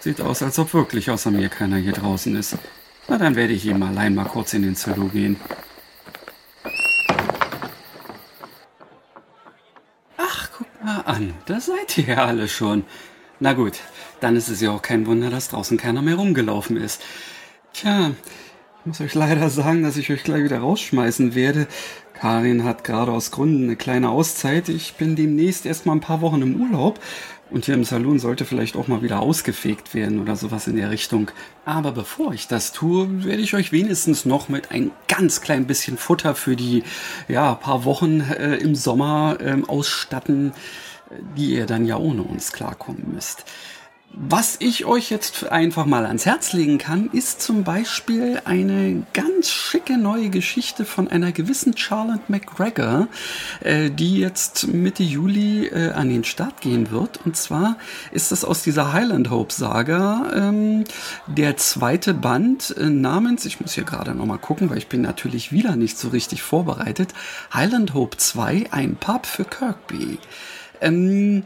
Sieht aus, als ob wirklich außer mir keiner hier draußen ist. Na, dann werde ich ihm allein mal kurz in den Salo gehen. Ach, guck mal an, da seid ihr ja alle schon. Na gut, dann ist es ja auch kein Wunder, dass draußen keiner mehr rumgelaufen ist. Tja, ich muss euch leider sagen, dass ich euch gleich wieder rausschmeißen werde. Karin hat gerade aus Gründen eine kleine Auszeit. Ich bin demnächst erst mal ein paar Wochen im Urlaub und hier im Salon sollte vielleicht auch mal wieder ausgefegt werden oder sowas in der Richtung. Aber bevor ich das tue, werde ich euch wenigstens noch mit ein ganz klein bisschen Futter für die ja, paar Wochen äh, im Sommer äh, ausstatten, die ihr dann ja ohne uns klarkommen müsst. Was ich euch jetzt einfach mal ans Herz legen kann, ist zum Beispiel eine ganz schicke neue Geschichte von einer gewissen Charlotte McGregor, äh, die jetzt Mitte Juli äh, an den Start gehen wird. Und zwar ist das aus dieser Highland Hope Saga ähm, der zweite Band äh, namens, ich muss hier gerade nochmal gucken, weil ich bin natürlich wieder nicht so richtig vorbereitet, Highland Hope 2, ein Pub für Kirkby. Ähm,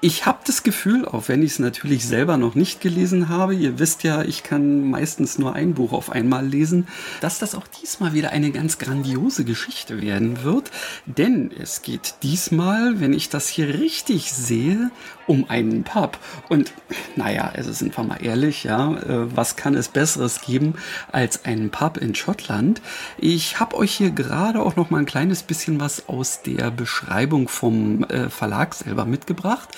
ich habe das Gefühl, auch wenn ich es natürlich selber noch nicht gelesen habe, ihr wisst ja, ich kann meistens nur ein Buch auf einmal lesen, dass das auch diesmal wieder eine ganz grandiose Geschichte werden wird. Denn es geht diesmal, wenn ich das hier richtig sehe, um einen Pub. Und naja, also sind wir mal ehrlich, ja, äh, was kann es Besseres geben als einen Pub in Schottland? Ich habe euch hier gerade auch noch mal ein kleines bisschen was aus der Beschreibung vom äh, Verlag selber mitgebracht.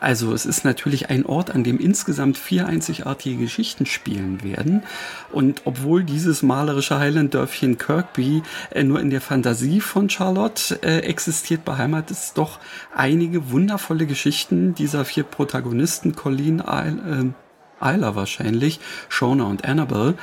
Also es ist natürlich ein Ort, an dem insgesamt vier einzigartige Geschichten spielen werden. Und obwohl dieses malerische Highland-Dörfchen Kirkby äh, nur in der Fantasie von Charlotte äh, existiert, beheimatet es doch einige wundervolle Geschichten dieser vier Protagonisten, Colleen, Isle, äh, Isla wahrscheinlich, Shona und Annabelle.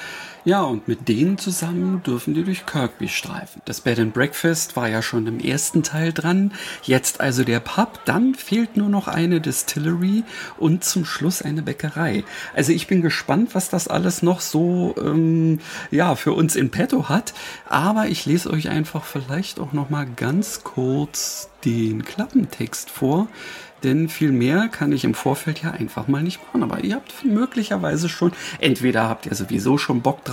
Ja, und mit denen zusammen dürfen die durch Kirkby streifen. Das Bed and Breakfast war ja schon im ersten Teil dran. Jetzt also der Pub. Dann fehlt nur noch eine Distillery und zum Schluss eine Bäckerei. Also ich bin gespannt, was das alles noch so ähm, ja für uns in petto hat. Aber ich lese euch einfach vielleicht auch noch mal ganz kurz den Klappentext vor denn viel mehr kann ich im Vorfeld ja einfach mal nicht machen. Aber ihr habt möglicherweise schon, entweder habt ihr sowieso schon Bock drauf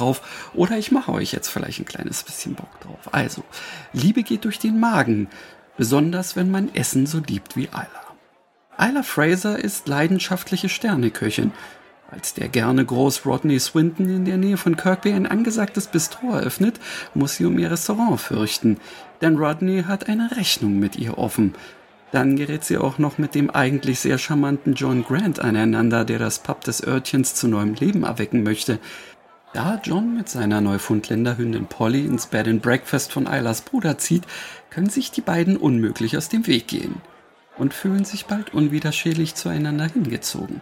oder ich mache euch jetzt vielleicht ein kleines bisschen Bock drauf. Also, Liebe geht durch den Magen, besonders wenn man Essen so liebt wie Ayla. Ayla Fraser ist leidenschaftliche Sterneköchin. Als der gerne Groß Rodney Swinton in der Nähe von Kirkby ein angesagtes Bistro eröffnet, muss sie um ihr Restaurant fürchten, denn Rodney hat eine Rechnung mit ihr offen dann gerät sie auch noch mit dem eigentlich sehr charmanten John Grant aneinander, der das Pub des Örtchens zu neuem Leben erwecken möchte. Da John mit seiner Neufundländerhündin Polly ins Bed and Breakfast von Islas Bruder zieht, können sich die beiden unmöglich aus dem Weg gehen und fühlen sich bald unwiderstehlich zueinander hingezogen.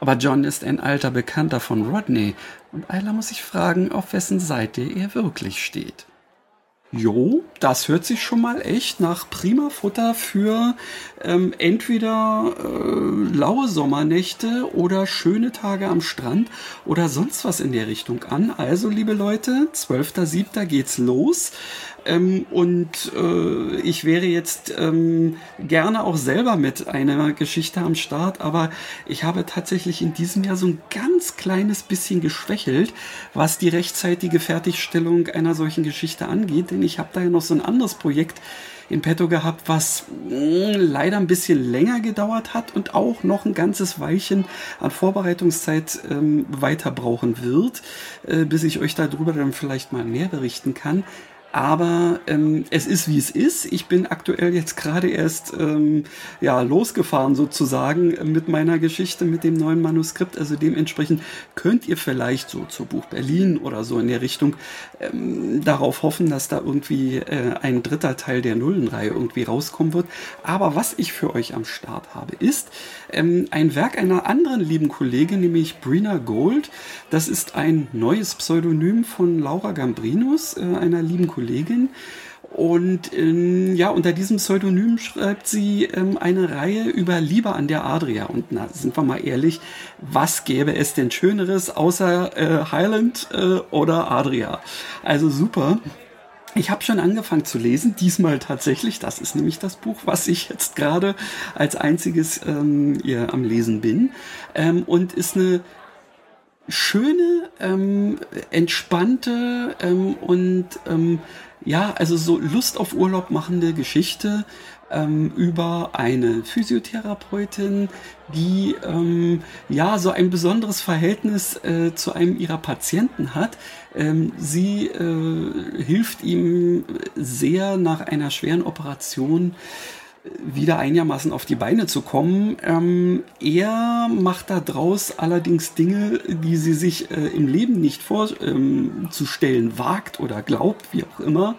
Aber John ist ein alter Bekannter von Rodney und Isla muss sich fragen, auf wessen Seite er wirklich steht. Jo, das hört sich schon mal echt nach prima Futter für ähm, entweder äh, laue Sommernächte oder schöne Tage am Strand oder sonst was in der Richtung an. Also, liebe Leute, 12.07. geht's los. Ähm, und äh, ich wäre jetzt ähm, gerne auch selber mit einer Geschichte am Start, aber ich habe tatsächlich in diesem Jahr so ein ganz kleines bisschen geschwächelt, was die rechtzeitige Fertigstellung einer solchen Geschichte angeht, denn ich habe da ja noch so ein anderes Projekt in petto gehabt, was mh, hm, leider ein bisschen länger gedauert hat und auch noch ein ganzes Weilchen an Vorbereitungszeit ähm, weiter brauchen wird, äh, bis ich euch darüber dann vielleicht mal mehr berichten kann. Aber ähm, es ist wie es ist. Ich bin aktuell jetzt gerade erst ähm, ja losgefahren sozusagen mit meiner Geschichte mit dem neuen Manuskript. Also dementsprechend könnt ihr vielleicht so zur Buch Berlin oder so in der Richtung ähm, darauf hoffen, dass da irgendwie äh, ein dritter Teil der Nullenreihe irgendwie rauskommen wird. Aber was ich für euch am Start habe, ist ähm, ein Werk einer anderen lieben Kollegin, nämlich Brina Gold. Das ist ein neues Pseudonym von Laura Gambrinus, äh, einer lieben Kollegin. Und ähm, ja, unter diesem Pseudonym schreibt sie ähm, eine Reihe über Liebe an der Adria. Und na, sind wir mal ehrlich, was gäbe es denn Schöneres außer äh, Highland äh, oder Adria? Also super. Ich habe schon angefangen zu lesen, diesmal tatsächlich. Das ist nämlich das Buch, was ich jetzt gerade als einziges ähm, am Lesen bin. Ähm, und ist eine schöne, ähm, entspannte ähm, und ähm, ja, also so Lust auf Urlaub machende Geschichte ähm, über eine Physiotherapeutin, die ähm, ja so ein besonderes Verhältnis äh, zu einem ihrer Patienten hat. Ähm, sie äh, hilft ihm sehr nach einer schweren Operation wieder einigermaßen auf die Beine zu kommen. Ähm, er macht da draus allerdings Dinge, die sie sich äh, im Leben nicht vorzustellen ähm, wagt oder glaubt, wie auch immer.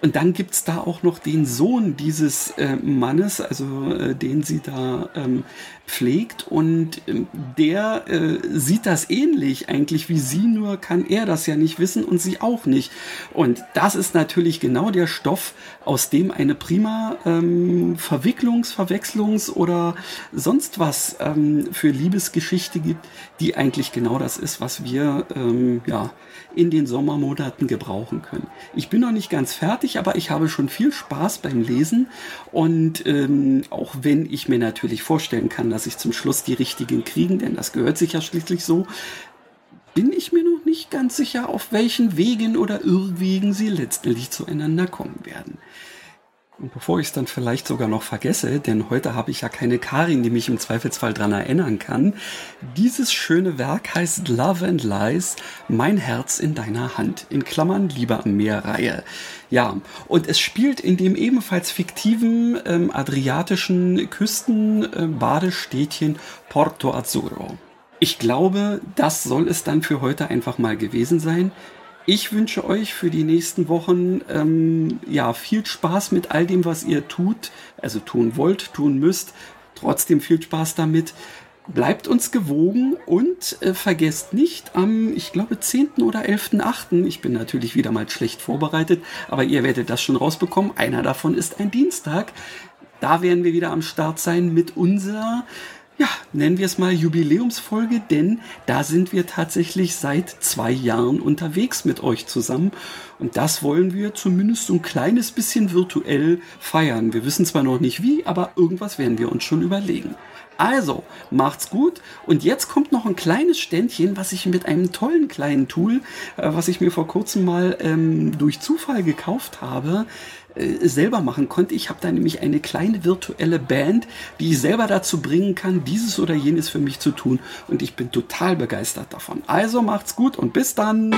Und dann gibt's da auch noch den Sohn dieses äh, Mannes, also äh, den sie da ähm, pflegt. Und ähm, der äh, sieht das ähnlich eigentlich wie sie, nur kann er das ja nicht wissen und sie auch nicht. Und das ist natürlich genau der Stoff, aus dem eine prima ähm, Verwicklungs-, Verwechslungs- oder sonst was ähm, für Liebesgeschichte gibt, die eigentlich genau das ist, was wir ähm, ja in den Sommermonaten gebrauchen können. Ich bin noch nicht ganz fertig, aber ich habe schon viel Spaß beim Lesen und ähm, auch wenn ich mir natürlich vorstellen kann, dass ich zum Schluss die richtigen kriegen, denn das gehört sich ja schließlich so, bin ich mir noch nicht ganz sicher, auf welchen Wegen oder Irrwegen sie letztendlich zueinander kommen werden. Und bevor ich es dann vielleicht sogar noch vergesse, denn heute habe ich ja keine Karin, die mich im Zweifelsfall dran erinnern kann, dieses schöne Werk heißt Love and Lies, Mein Herz in deiner Hand, in Klammern Liebe am Meer Reihe. Ja, und es spielt in dem ebenfalls fiktiven ähm, adriatischen Küstenbadestädtchen äh, Porto Azzurro. Ich glaube, das soll es dann für heute einfach mal gewesen sein. Ich wünsche euch für die nächsten Wochen ähm, ja viel Spaß mit all dem, was ihr tut, also tun wollt, tun müsst. Trotzdem viel Spaß damit. Bleibt uns gewogen und äh, vergesst nicht am, ich glaube, 10. oder 11.8. Ich bin natürlich wieder mal schlecht vorbereitet, aber ihr werdet das schon rausbekommen. Einer davon ist ein Dienstag. Da werden wir wieder am Start sein mit unserer ja, nennen wir es mal Jubiläumsfolge, denn da sind wir tatsächlich seit zwei Jahren unterwegs mit euch zusammen. Und das wollen wir zumindest so ein kleines bisschen virtuell feiern. Wir wissen zwar noch nicht wie, aber irgendwas werden wir uns schon überlegen. Also, macht's gut. Und jetzt kommt noch ein kleines Ständchen, was ich mit einem tollen kleinen Tool, äh, was ich mir vor kurzem mal ähm, durch Zufall gekauft habe, äh, selber machen konnte. Ich habe da nämlich eine kleine virtuelle Band, die ich selber dazu bringen kann, dieses oder jenes für mich zu tun. Und ich bin total begeistert davon. Also macht's gut und bis dann.